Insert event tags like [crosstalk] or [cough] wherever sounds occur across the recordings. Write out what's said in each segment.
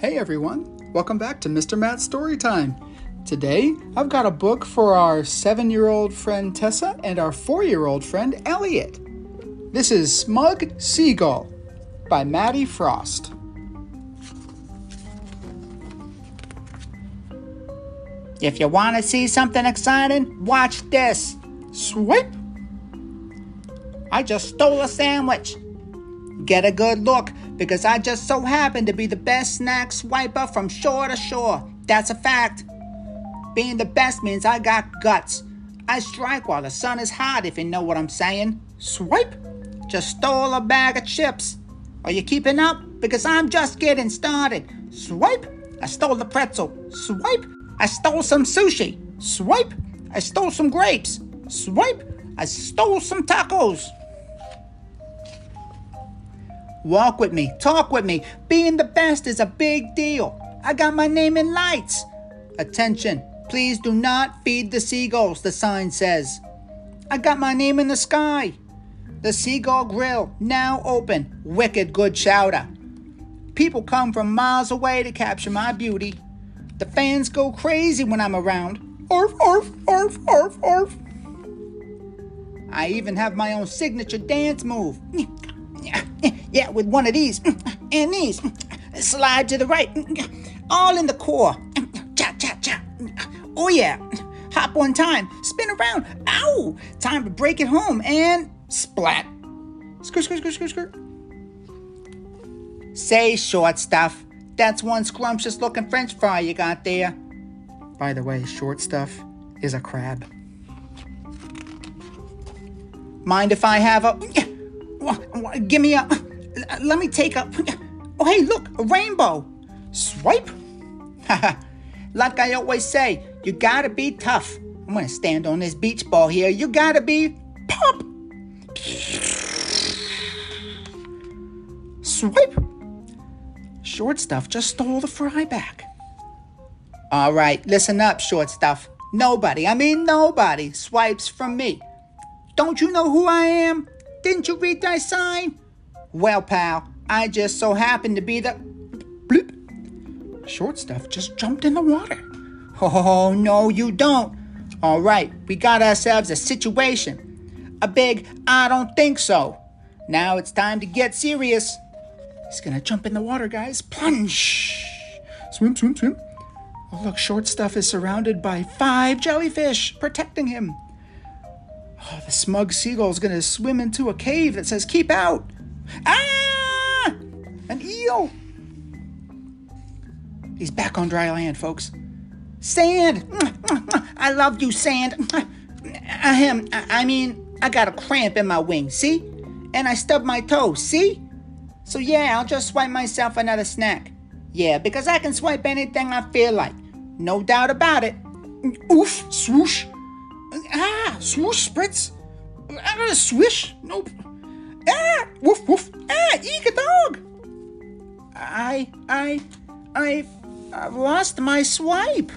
Hey everyone, welcome back to Mr. Matt's Storytime. Today, I've got a book for our seven year old friend Tessa and our four year old friend Elliot. This is Smug Seagull by Maddie Frost. If you want to see something exciting, watch this. Swipe! I just stole a sandwich. Get a good look because I just so happen to be the best snack swiper from shore to shore. That's a fact. Being the best means I got guts. I strike while the sun is hot, if you know what I'm saying. Swipe! Just stole a bag of chips. Are you keeping up? Because I'm just getting started. Swipe! I stole the pretzel. Swipe! I stole some sushi. Swipe! I stole some grapes. Swipe! I stole some tacos. Walk with me, talk with me. Being the best is a big deal. I got my name in lights. Attention, please do not feed the seagulls, the sign says. I got my name in the sky. The Seagull Grill, now open. Wicked good chowder. People come from miles away to capture my beauty. The fans go crazy when I'm around. Arf, arf, arf, arf, arf. I even have my own signature dance move. [laughs] Yeah, with one of these [clears throat] and these. [clears throat] Slide to the right. [clears throat] All in the core. Cha, cha, cha. Oh, yeah. Hop one time. Spin around. Ow! Time to break it home and splat. Skirt, skirt, skirt, skirt, skirt. Say, short stuff. That's one scrumptious looking french fry you got there. By the way, short stuff is a crab. Mind if I have a. Give me a. Uh, let me take a. Oh, hey, look, a rainbow. Swipe. [laughs] like I always say, you gotta be tough. I'm gonna stand on this beach ball here. You gotta be pop. Swipe. Short stuff just stole the fry back. All right, listen up, short stuff. Nobody, I mean nobody, swipes from me. Don't you know who I am? Didn't you read that sign? Well, pal, I just so happened to be the. Bloop. Short stuff just jumped in the water. Oh, no, you don't. All right, we got ourselves a situation. A big I don't think so. Now it's time to get serious. He's gonna jump in the water, guys. Plunge! Swim, swim, swim. Oh, look, short stuff is surrounded by five jellyfish protecting him. Oh, the smug seagull is gonna swim into a cave that says, Keep out! Ah! An eel! He's back on dry land, folks. Sand! I love you, sand. Ahem, I mean, I got a cramp in my wing, see? And I stubbed my toe, see? So yeah, I'll just swipe myself another snack. Yeah, because I can swipe anything I feel like. No doubt about it. Oof, swoosh. Ah, swoosh, spritz. Ah, swish. Nope. Ah, woof, woof. Ah, eek a dog. I, I, I, I've lost my swipe.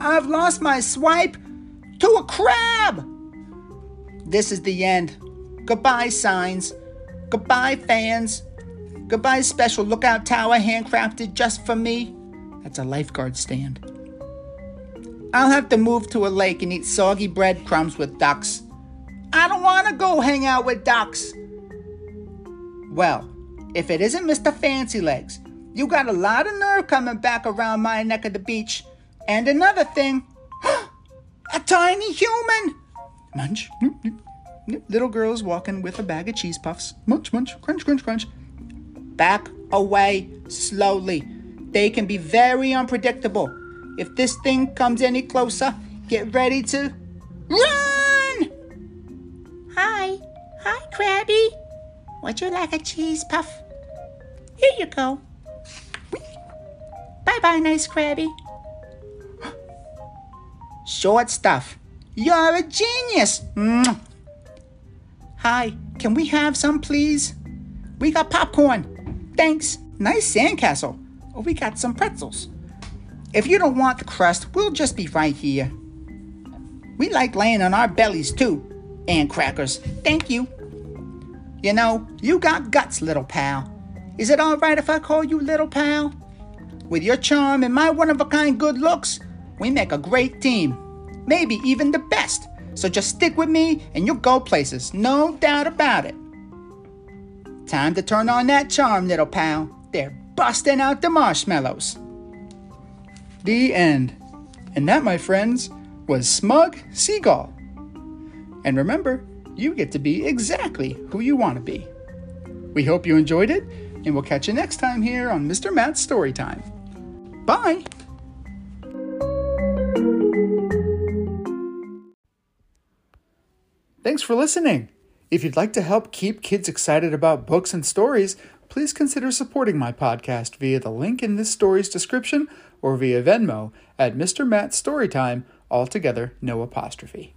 I've lost my swipe to a crab. This is the end. Goodbye, signs. Goodbye, fans. Goodbye, special lookout tower handcrafted just for me. That's a lifeguard stand. I'll have to move to a lake and eat soggy breadcrumbs with ducks. I don't want to go hang out with ducks. Well, if it isn't Mr. Fancy Legs, you got a lot of nerve coming back around my neck of the beach. And another thing, [gasps] a tiny human. Munch. Little girl's walking with a bag of cheese puffs. Munch, munch, crunch, crunch, crunch. Back away slowly. They can be very unpredictable. If this thing comes any closer, get ready to run! Krabby. Would you like a cheese puff? Here you go. Bye bye, nice Krabby. [gasps] Short stuff. You're a genius. Mwah. Hi, can we have some, please? We got popcorn. Thanks. Nice sandcastle. Oh, we got some pretzels. If you don't want the crust, we'll just be right here. We like laying on our bellies too. And crackers. Thank you. You know, you got guts, little pal. Is it all right if I call you little pal? With your charm and my one of a kind good looks, we make a great team. Maybe even the best. So just stick with me and you'll go places, no doubt about it. Time to turn on that charm, little pal. They're busting out the marshmallows. The end. And that, my friends, was Smug Seagull. And remember, you get to be exactly who you want to be. We hope you enjoyed it, and we'll catch you next time here on Mr. Matt's Storytime. Bye! Thanks for listening. If you'd like to help keep kids excited about books and stories, please consider supporting my podcast via the link in this story's description or via Venmo at Mr. Matt Storytime, altogether no apostrophe.